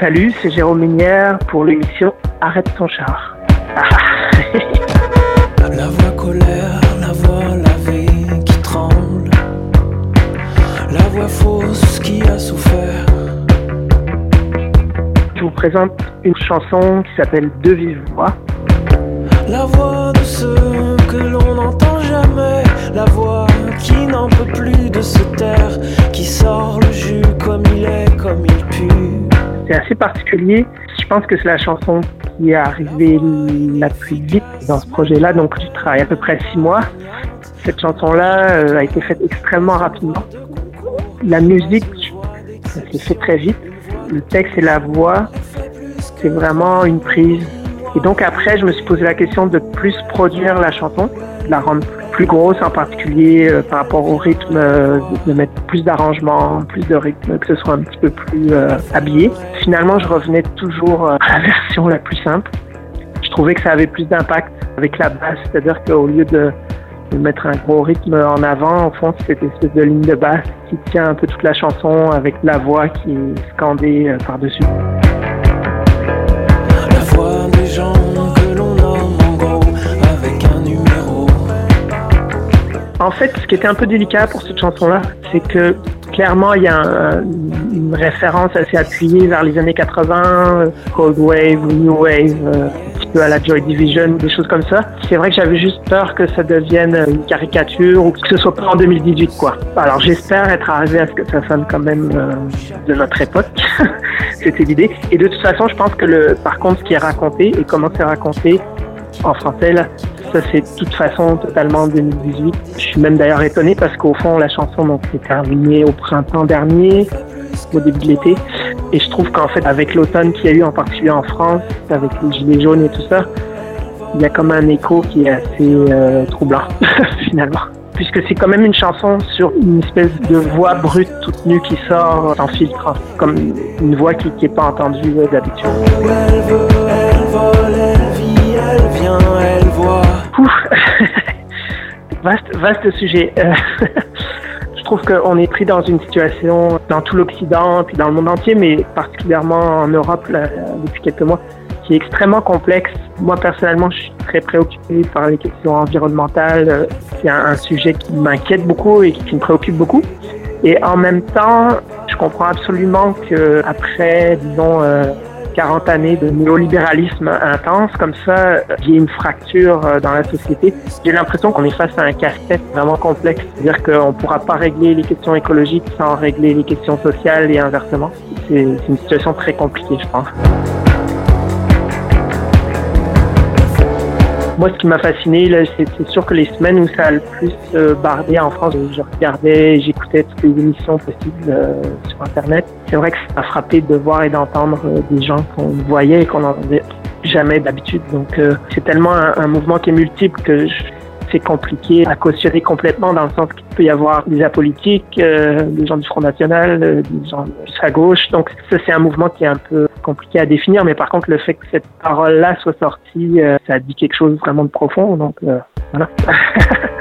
Salut, c'est Jérôme Minière pour l'émission Arrête ton char. la voix colère, la voix lavée qui tremble, la voix fausse qui a souffert. Je vous présente une chanson qui s'appelle De vive voix. La voix de ceux que l'on n'entend jamais, la voix qui n'en peut plus de se taire, qui sort le jus comme il est, comme il pue. C'est assez particulier. Je pense que c'est la chanson qui est arrivée la plus vite dans ce projet-là, donc je travaille à peu près six mois. Cette chanson-là euh, a été faite extrêmement rapidement. La musique, ça s'est fait très vite. Le texte et la voix, c'est vraiment une prise et donc après, je me suis posé la question de plus produire la chanson, de la rendre plus grosse en particulier euh, par rapport au rythme, euh, de mettre plus d'arrangements, plus de rythme, que ce soit un petit peu plus euh, habillé. Finalement, je revenais toujours à la version la plus simple. Je trouvais que ça avait plus d'impact avec la basse, c'est-à-dire qu'au lieu de, de, mettre un gros rythme en avant, au fond, c'est cette espèce de ligne de basse qui tient un peu toute la chanson avec la voix qui est scandée par-dessus. En fait, ce qui était un peu délicat pour cette chanson-là, c'est que clairement, il y a une référence assez appuyée vers les années 80, Cold Wave New Wave, euh, un petit peu à la Joy Division, des choses comme ça. C'est vrai que j'avais juste peur que ça devienne une caricature ou que ce soit pas en 2018, quoi. Alors j'espère être arrivé à ce que ça sonne quand même euh, de notre époque. C'était l'idée. Et de toute façon, je pense que le, par contre, ce qui est raconté et comment c'est raconté en français, là, ça c'est de toute façon totalement 2018. Je suis même d'ailleurs étonné parce qu'au fond la chanson donc s'est terminée au printemps dernier, au début de l'été, et je trouve qu'en fait avec l'automne qu'il y a eu en particulier en France, avec les gilets jaunes et tout ça, il y a comme un écho qui est assez euh, troublant finalement. Puisque c'est quand même une chanson sur une espèce de voix brute toute nue qui sort en filtre, comme une voix qui n'est pas entendue euh, d'habitude. vaste, sujet. Euh, je trouve qu'on est pris dans une situation dans tout l'Occident, puis dans le monde entier, mais particulièrement en Europe depuis quelques mois, qui est extrêmement complexe. Moi, personnellement, je suis très préoccupé par les questions environnementales. C'est un, un sujet qui m'inquiète beaucoup et qui me préoccupe beaucoup. Et en même temps, je comprends absolument que après, disons, euh, 40 années de néolibéralisme intense, comme ça, il y a une fracture euh, dans la société. J'ai l'impression qu'on est face à un casse-tête vraiment complexe. C'est-à-dire qu'on ne pourra pas régler les questions écologiques sans régler les questions sociales et inversement. C'est une situation très compliquée, je pense. Moi, ce qui m'a fasciné, c'est sûr que les semaines où ça a le plus euh, bardé en France, je regardais, j'écoutais toutes les émissions possibles euh, sur Internet. C'est vrai que ça m'a frappé de voir et d'entendre euh, des gens qu'on voyait et qu'on n'entendait jamais d'habitude. Donc, c'est tellement un, mouvement qui est multiple que c'est compliqué à cautionner complètement dans le sens qu'il peut y avoir des apolitiques, des gens du Front National, des gens à gauche. Donc ça, c'est un mouvement qui est un peu compliqué à définir, mais par contre, le fait que cette parole-là soit sortie, euh, ça dit quelque chose vraiment de profond. Donc, euh, voilà.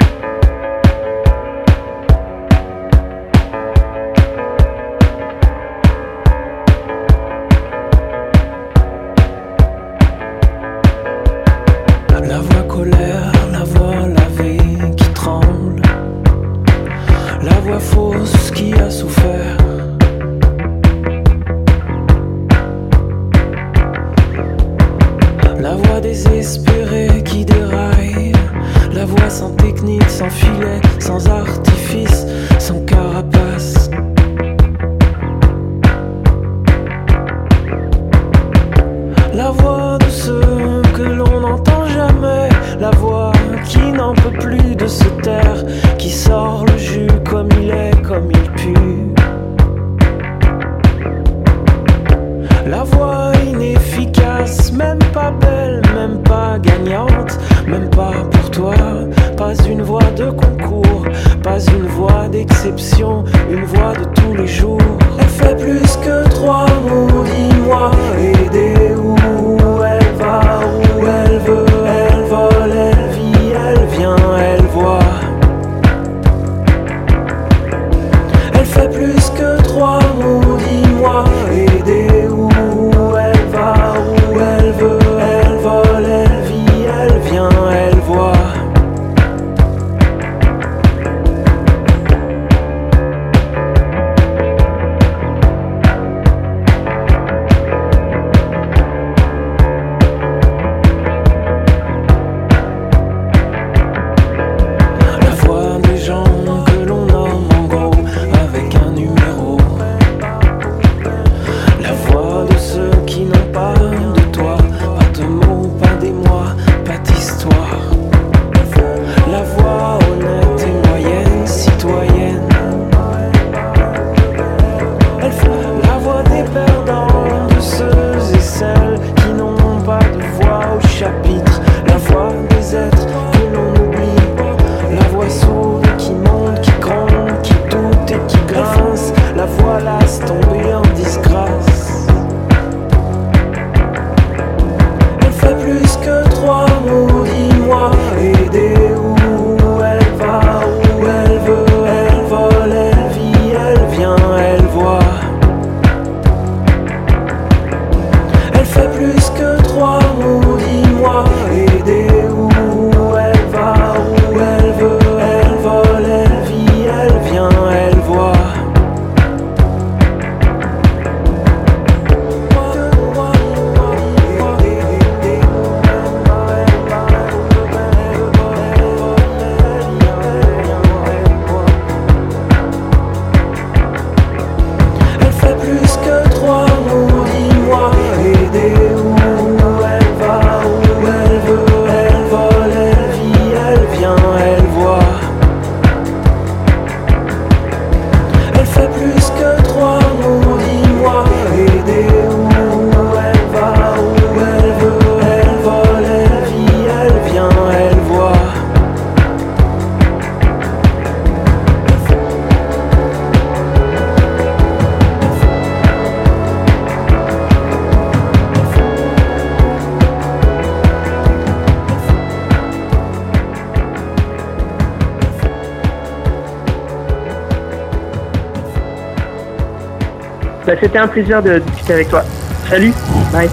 C'était un plaisir de discuter avec toi. Salut. Bye.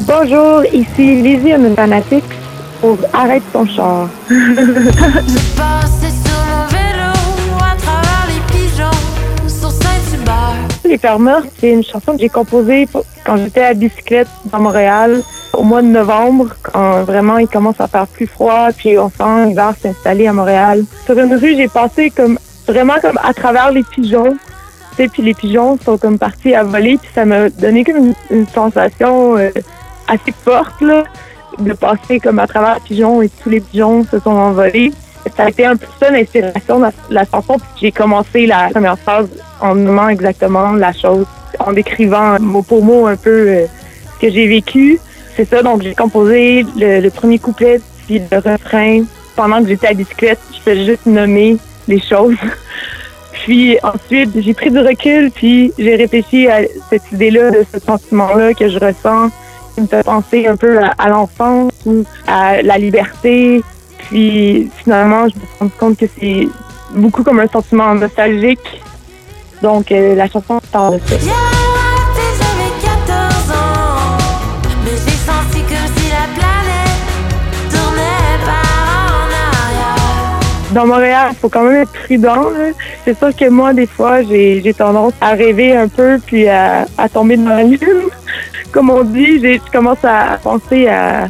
Bonjour, ici Lizzie Fanatics pour Arrête ton char. Passer sur mon vélo à travers les pigeons sur Saint-Hubert. Les Pères Meurtres, c'est une chanson que j'ai composée pour- quand j'étais à bicyclette dans Montréal au mois de novembre, quand vraiment il commence à faire plus froid, puis on sent l'hiver s'installer à Montréal. Sur une rue, j'ai passé comme vraiment comme à travers les pigeons. Puis les pigeons sont comme partis à voler, puis ça m'a donné comme une, sensation euh, assez forte là, de passer comme à travers les pigeons et tous les pigeons se sont envolés. Ça a été un peu ça l'inspiration de la, chanson. Puis j'ai commencé la première phrase en nommant exactement la chose, en décrivant mot pour mot un peu euh, ce que j'ai vécu. C'est ça, donc j'ai composé le, le premier couplet puis le refrain pendant que j'étais à bicyclette. Je faisais juste nommer les choses. Puis ensuite, j'ai pris du recul, puis j'ai réfléchi à cette idée-là, de ce sentiment-là que je ressens, qui me fait penser un peu à, l'enfance ou à la liberté. Puis finalement, je me suis rendu compte que c'est beaucoup comme un sentiment nostalgique. Donc euh, la chanson parle de ça. Dans Montréal, il faut quand même être prudent. C'est sûr que moi, des fois, j'ai tendance à rêver un peu puis à, tomber dans la lune. Comme on dit, je commence à penser à,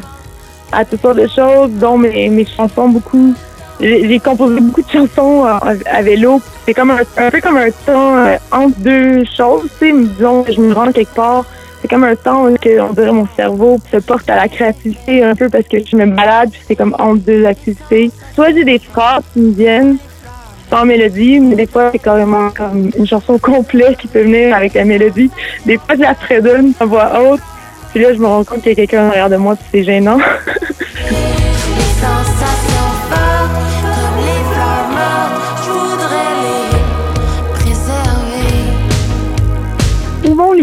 toutes sortes de choses, dont mes, mes chansons beaucoup. J'ai composé beaucoup de chansons à, à vélo. C'est comme un, peu comme un temps euh, entre deux choses. Disons je me rends quelque part. C'est comme un temps que, on dirait mon cerveau se porte à la créativité un peu parce que je me balade puis c'est comme entre deux activités. Soit j'ai des phrases qui me viennent sans mélodie, mais des fois c'est carrément comme une chanson complète qui peut venir avec la mélodie. Des fois je la fredonne à voix haute. Puis là je me rends compte qu'il y a quelqu'un derrière de moi puis c'est gênant.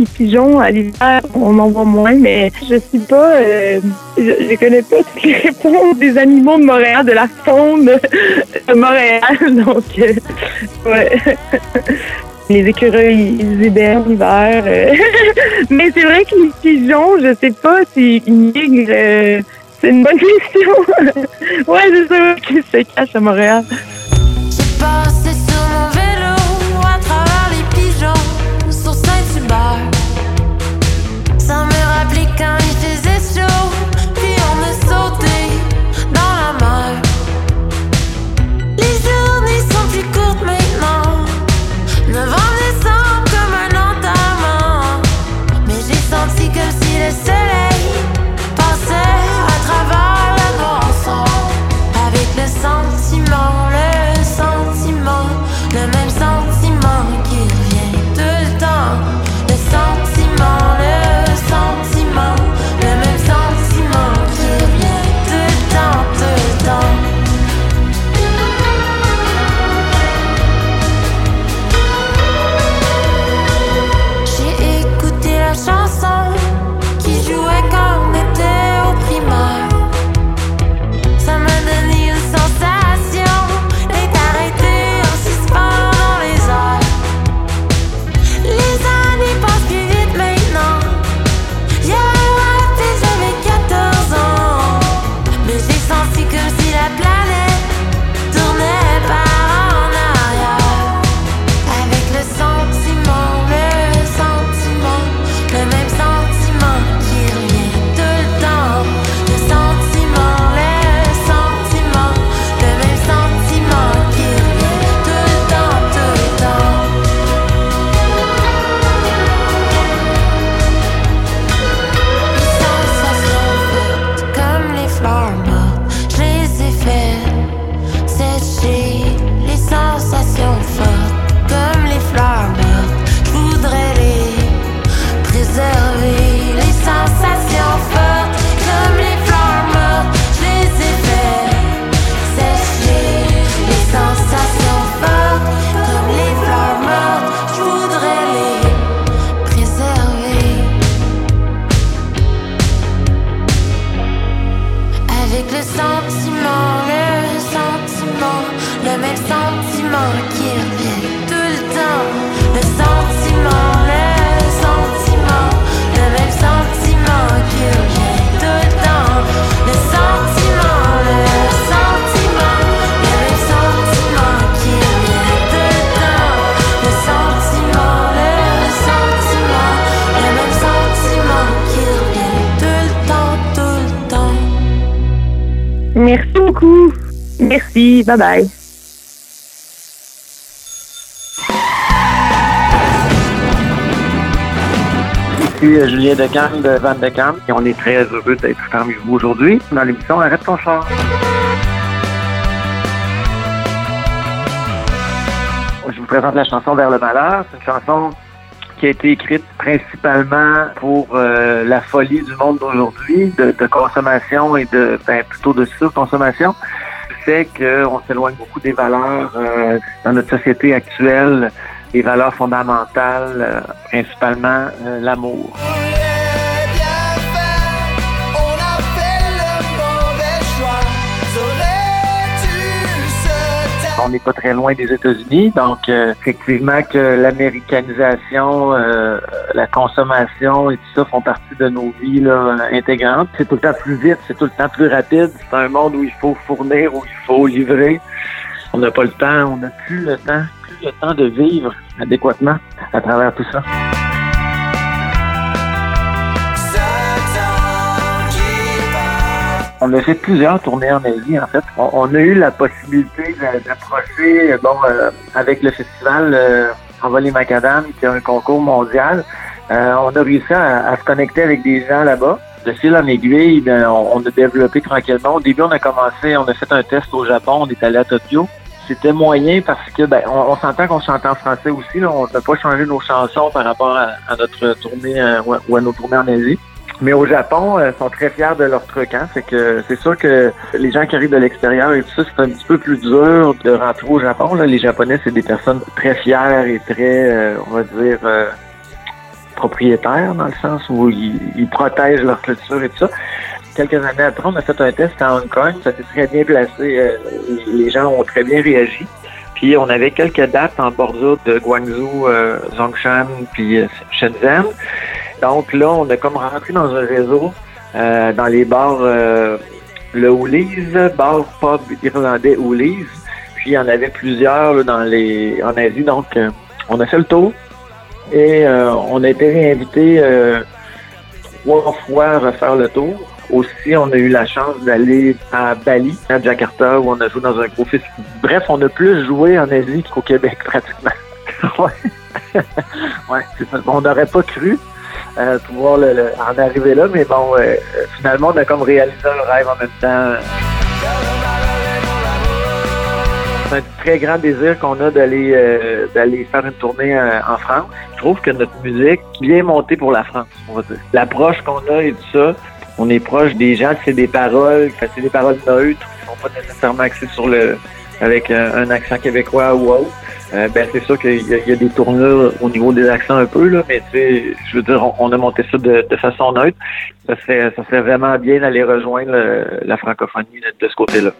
pigeons à l'hiver? On en voit moins, mais je suis pas... euh, je, connais pas toutes les réponses des animaux de Montréal, de la faune de Montréal, donc... euh, ouais. Les écureuils, ils hibernent l'hiver. euh. mais c'est vrai que les pigeons, je sais pas s'ils migrent... c'est une bonne question. ouais, c'est ça qui se cache à Montréal. Merci beaucoup. Merci. Bye bye. Ici Julien Decam de Van Decam et on est très heureux d'être parmi vous aujourd'hui dans l'émission Arrête ton char. Je vous présente la chanson Vers le malheur. C'est une chanson qui a été écrite principalement pour euh, la folie du monde d'aujourd'hui, de, consommation et de ben, plutôt de surconsommation. C'est qu'on s'éloigne beaucoup des valeurs euh, dans notre société actuelle, les valeurs fondamentales, euh, principalement l'amour. On n'est pas très loin des États-Unis, donc euh, effectivement que l'américanisation, euh, la consommation et tout ça font partie de nos vies intégrantes. C'est tout le temps plus vite, c'est tout le temps plus rapide. C'est un monde où il faut fournir, où il faut livrer. On n'a pas le temps, on n'a plus le temps, plus le temps de vivre adéquatement à travers tout ça. On a fait plusieurs tournées en Asie, en fait. On, a eu la possibilité d'approcher, bon, euh, avec le festival euh, Envoler Macadam, qui est un concours mondial. Euh, on a réussi à, se connecter avec des gens là-bas. De fil en aiguille, ben, on, a développé tranquillement. Au début, on a commencé, on a fait un test au Japon, on est allé à Tokyo. C'était moyen parce que ben, on, on s'entend qu'on chante en français aussi. Là. On peut pas changer nos chansons par rapport à, à notre tournée euh, ou à nos tournées en Asie. Mais au Japon, euh, ils sont très fiers de leur truc. Hein? C'est que c'est sûr que les gens qui arrivent de l'extérieur et tout ça, c'est un petit peu plus dur de rentrer au Japon. Les Japonais, c'est des personnes très fières et très, euh, on va dire, euh, propriétaires dans le sens où ils, protègent leur culture et tout ça. Quelques années après, on a fait un test à Hong Kong. Ça s'est très bien placé. Euh, les gens ont très bien réagi. Puis on avait quelques dates en bordure de Guangzhou, euh, Zhongshan, puis euh, Shenzhen. Donc là, on a comme rentré dans un réseau euh, dans les bars euh, le Woolies, bar pub irlandais Woolies. Puis il y en avait plusieurs dans les en Asie. Donc euh, on a fait le tour et on a été réinvité trois fois à refaire le tour. Aussi, on a eu la chance d'aller à Bali, à Jakarta, où on a joué dans un gros festival. Bref, on a plus joué en Asie qu'au Québec, pratiquement. ouais, ouais. On n'aurait pas cru euh, pouvoir le- le- en arriver là, mais bon, euh, finalement, on a comme réalisé un rêve en même temps. C'est un très grand désir qu'on a d'aller euh, d'aller faire une tournée euh, en France. Je trouve que notre musique bien montée pour la France, on va dire. L'approche qu'on a et tout ça, on est proche des gens, c'est des paroles, c'est des paroles neutres, qui sont pas nécessairement axées sur le avec euh, un accent québécois ou autre. Euh, ben c'est sûr qu'il y, a- des tournures au niveau des accents un peu là, mais tu sais, je veux dire, on, a monté ça de, façon neutre. Ça serait, ça serait vraiment bien d'aller rejoindre la francophonie de ce côté-là.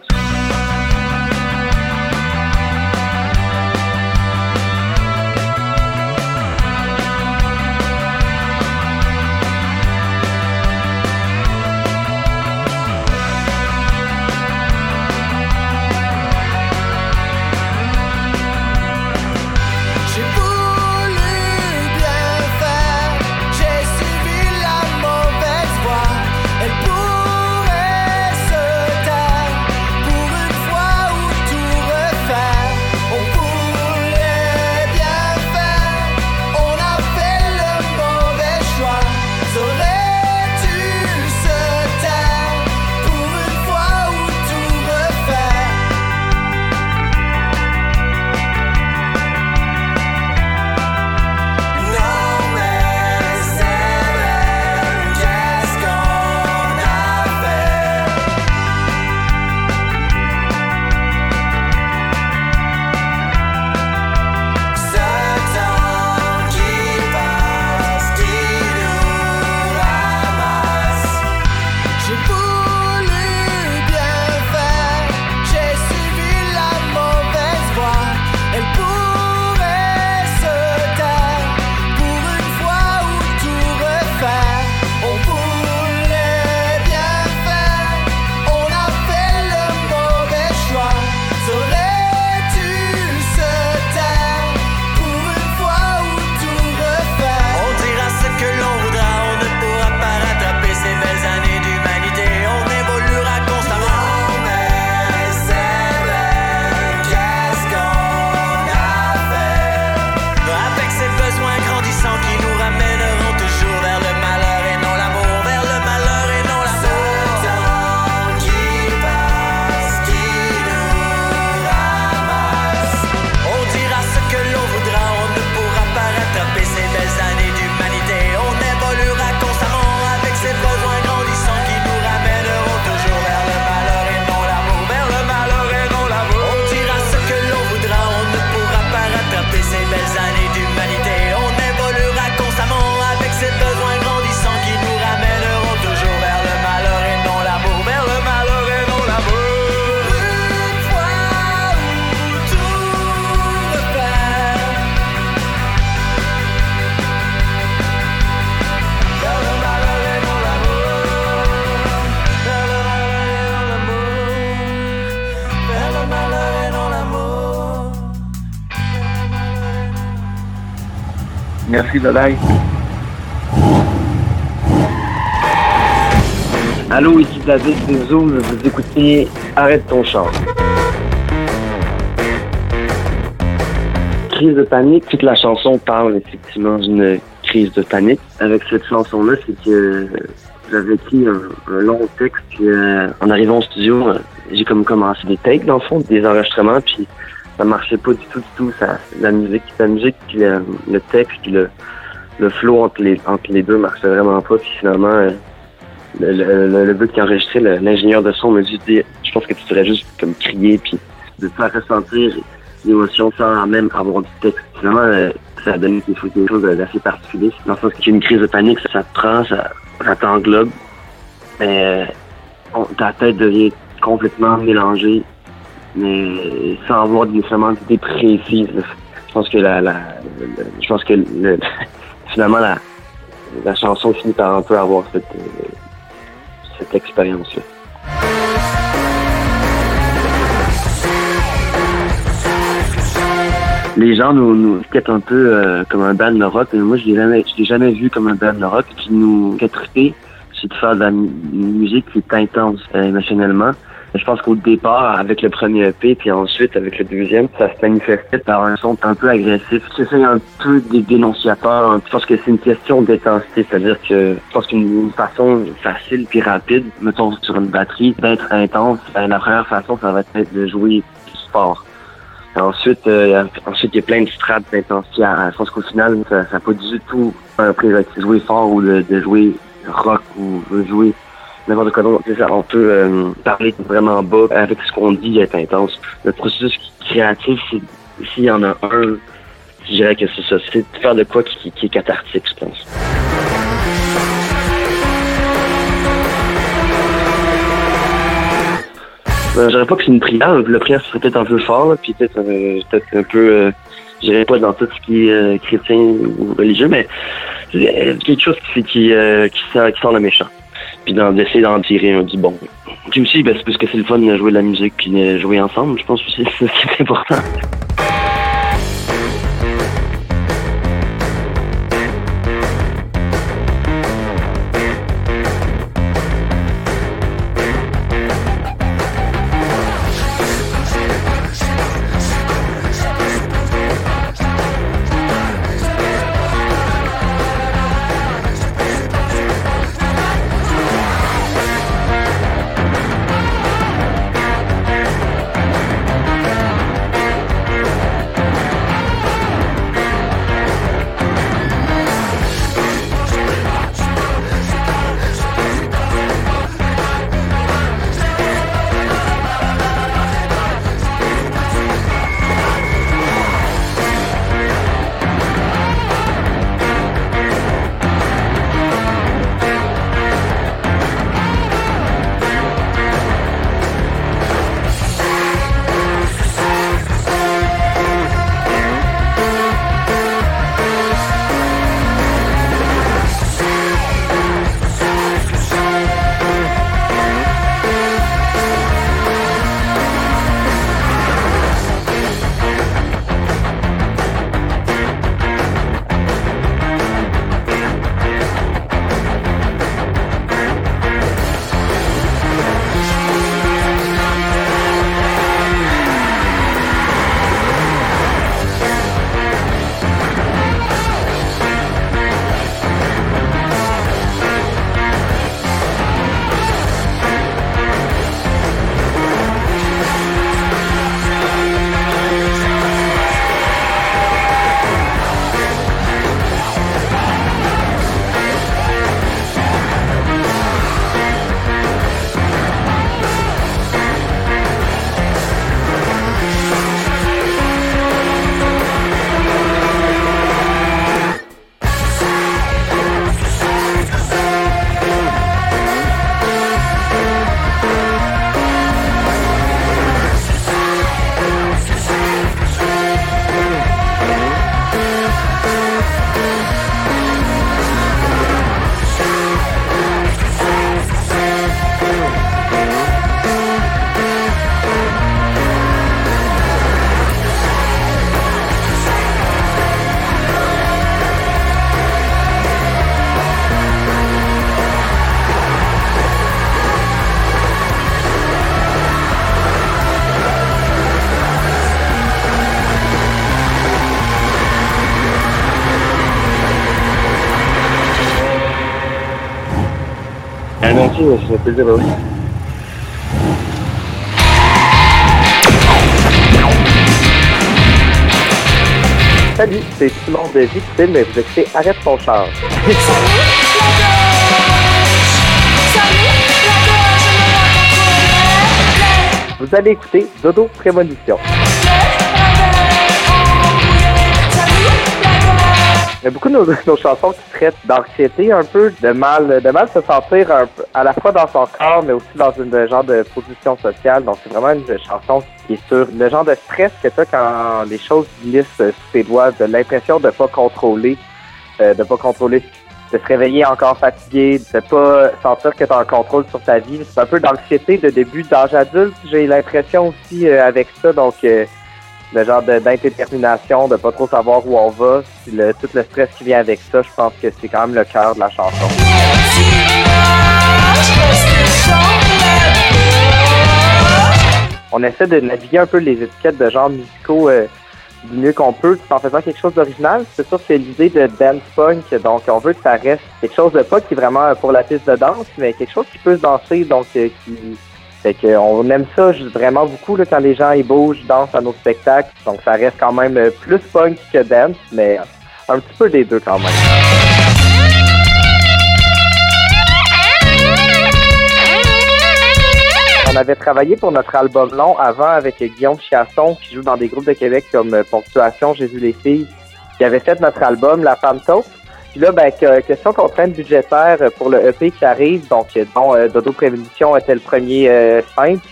Bye bye. Allô, ici David de Zoom, vous écoutez Arrête ton chant. Crise de panique, toute la chanson parle effectivement d'une crise de panique. Avec cette chanson-là, c'est que j'avais écrit un, un long texte, puis euh, en arrivant au studio, euh, j'ai comme commencé des takes dans le fond, des enregistrements, puis ça marchait pas du tout, du tout, ça, la musique, la musique, puis le, le texte, puis le, le flow entre les, entre les deux marchait vraiment pas, puis finalement, euh, le, le, le, but qui enregistrait, l'ingénieur de son m'a dit, je pense que tu devrais juste comme crier, puis de faire ressentir l'émotion sans même avoir du texte. Finalement, euh, ça a donné quelque chose, d'assez particulier. Dans le sens qu'il y a une crise de panique, ça, te prend, ça, ça t'englobe, mais euh, ta tête devient complètement mélangée, mais sans avoir nécessairement d'idée précise. là. Je pense que la, la, je pense que le- finalement la, la chanson finit par un peu avoir cette, euh, cette expérience-là. Les gens nous, nous quittent un peu euh, comme un band de rock, mais moi je l'ai jamais, je l'ai jamais vu comme un band de rock. Qui nous triper, c'est de faire de la mu- musique qui est intense euh, émotionnellement. Je pense qu'au départ, avec le premier EP, puis ensuite avec le deuxième, ça se manifestait par un son un peu agressif. J'essaie un peu des dénonciateurs. Je pense que c'est une question d'intensité, c'est-à-dire que je pense qu'une une façon facile puis rapide, mettons sur une batterie, d'être intense, ben, la première façon, ça va être de jouer du sport. Ensuite, euh, ensuite, il y a plein de strates d'intensité. Je pense qu'au final, ça n'a pas du tout un prérequis de jouer fort ou de jouer rock ou de jouer n'importe quoi On peut euh, parler vraiment bas avec ce qu'on dit être intense. Le processus créatif, s'il y en a un, je dirais que c'est ça. C'est de faire de quoi qui, qui est cathartique, je pense. Euh, je dirais pas que c'est une prière. Le prière serait peut-être un peu fort, là, puis peut-être euh, peut-être un peu... Euh, je dirais pas dans tout ce qui est euh, chrétien ou religieux, mais euh, quelque chose qui, qui, euh, qui, sent, qui sent le méchant. Puis d'essayer d'en tirer un du bon. Puis aussi, ben, c'est parce que c'est le fun de jouer de la musique puis de jouer ensemble. Je pense aussi c'est important. Oui. Salut, c'est Simon de Victime et vous écoutez Arrête ton char. Vous allez écouter Dodo Prémonition. Il y a beaucoup de nos, chansons qui traitent d'anxiété un peu, de mal, de mal se sentir un peu, à la fois dans son corps, mais aussi dans une genre de position sociale. Donc c'est vraiment une chanson qui est sur le genre de stress que tu as quand les choses glissent sous tes doigts, de l'impression de pas contrôler, euh, de pas contrôler, de se réveiller encore fatigué, de pas sentir que tu as un contrôle sur ta vie. C'est un peu d'anxiété de début d'âge adulte, j'ai l'impression aussi euh, avec ça. Donc euh, le genre de- d'indétermination, de pas trop savoir où on va, le, tout le stress qui vient avec ça, je pense que c'est quand même le cœur de la chanson. On essaie de naviguer un peu les étiquettes de genres musicaux euh, du mieux qu'on peut, tout en faisant quelque chose d'original. C'est sûr c'est l'idée de dance punk, donc on veut que ça reste quelque chose de pas qui est vraiment pour la piste de danse, mais quelque chose qui peut se danser, donc euh, qui fait que on aime ça vraiment beaucoup quand les gens ils bougent, dansent à nos spectacles. Donc ça reste quand même euh, plus punk que dance, mais un petit peu des deux quand même. On avait travaillé pour notre album long avant avec Guillaume Chiasson qui joue dans des groupes de Québec comme euh, Ponctuation, Jésus les filles, qui avait fait notre album La Femme Taupe. Puis là, ben, que- question contrainte budgétaire pour le EP qui arrive, donc euh, dont euh, Dodo Prévention était le premier euh, simple.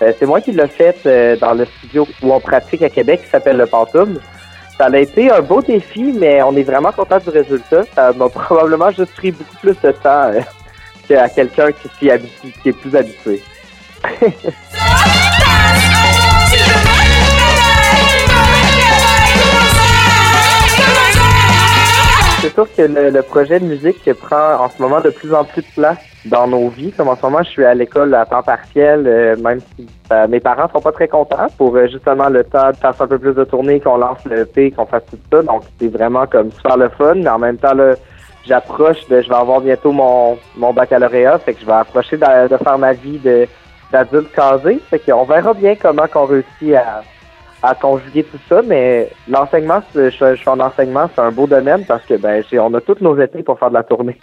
Euh, c'est moi qui l'ai fait euh, dans le studio où on pratique à Québec qui s'appelle Le Pantoum. Ça a été un beau défi, mais on est vraiment content du résultat. Ça m'a probablement juste pris beaucoup plus de temps euh, qu'à quelqu'un qui, qui est plus habitué. Sûr que le, projet de musique prend en ce moment de plus en plus de place dans nos vies. Comme en ce moment, je suis à l'école à temps partiel, euh, même si euh, mes parents sont pas très contents pour euh, justement le temps de faire un peu plus de tournées, qu'on lance le EP, qu'on fasse tout ça. Donc c'est vraiment comme super le fun. Mais en même temps, j'approche de, je vais avoir bientôt mon, mon baccalauréat, fait que je vais approcher de, faire ma vie d'adulte casé. Fait qu'on verra bien comment qu'on réussit à, à conjuguer tout ça, mais l'enseignement, je, je suis en enseignement, c'est un beau domaine parce que ben on a tous nos étés pour faire de la tournée.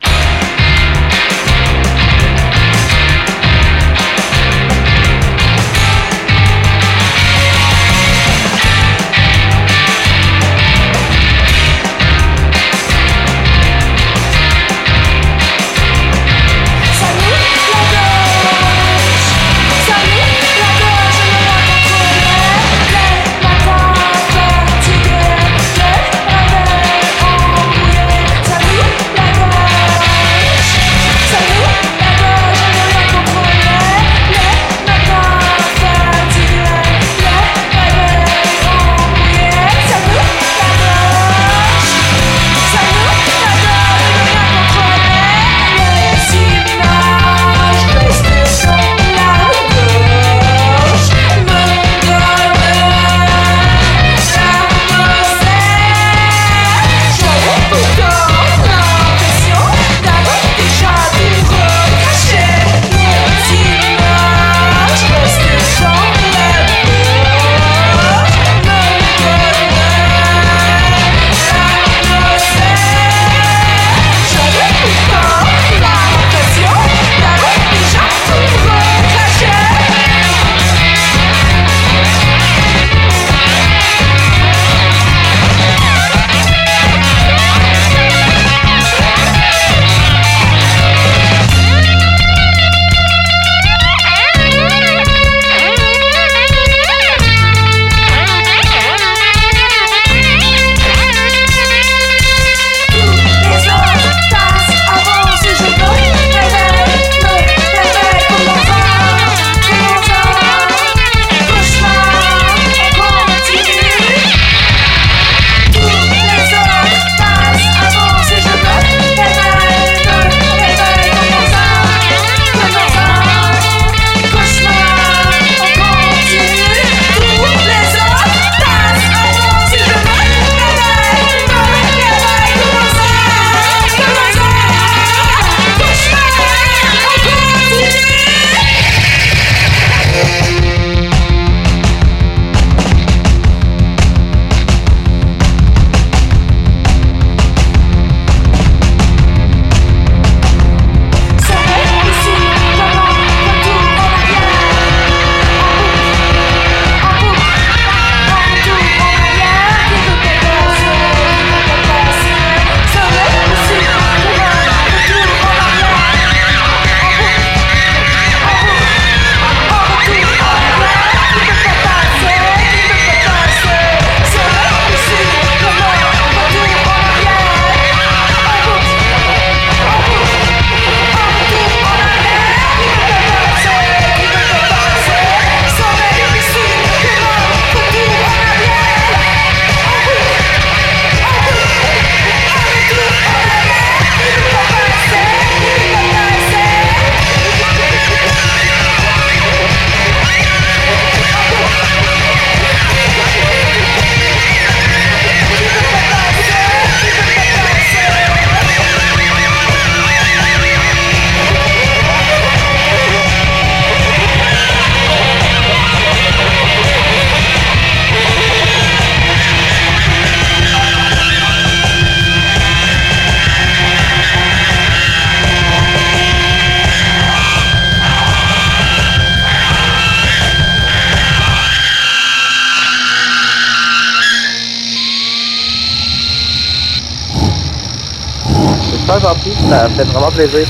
Ça fait vraiment plaisir.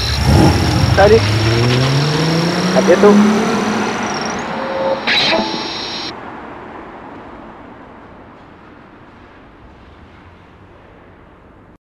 Salut. À bientôt.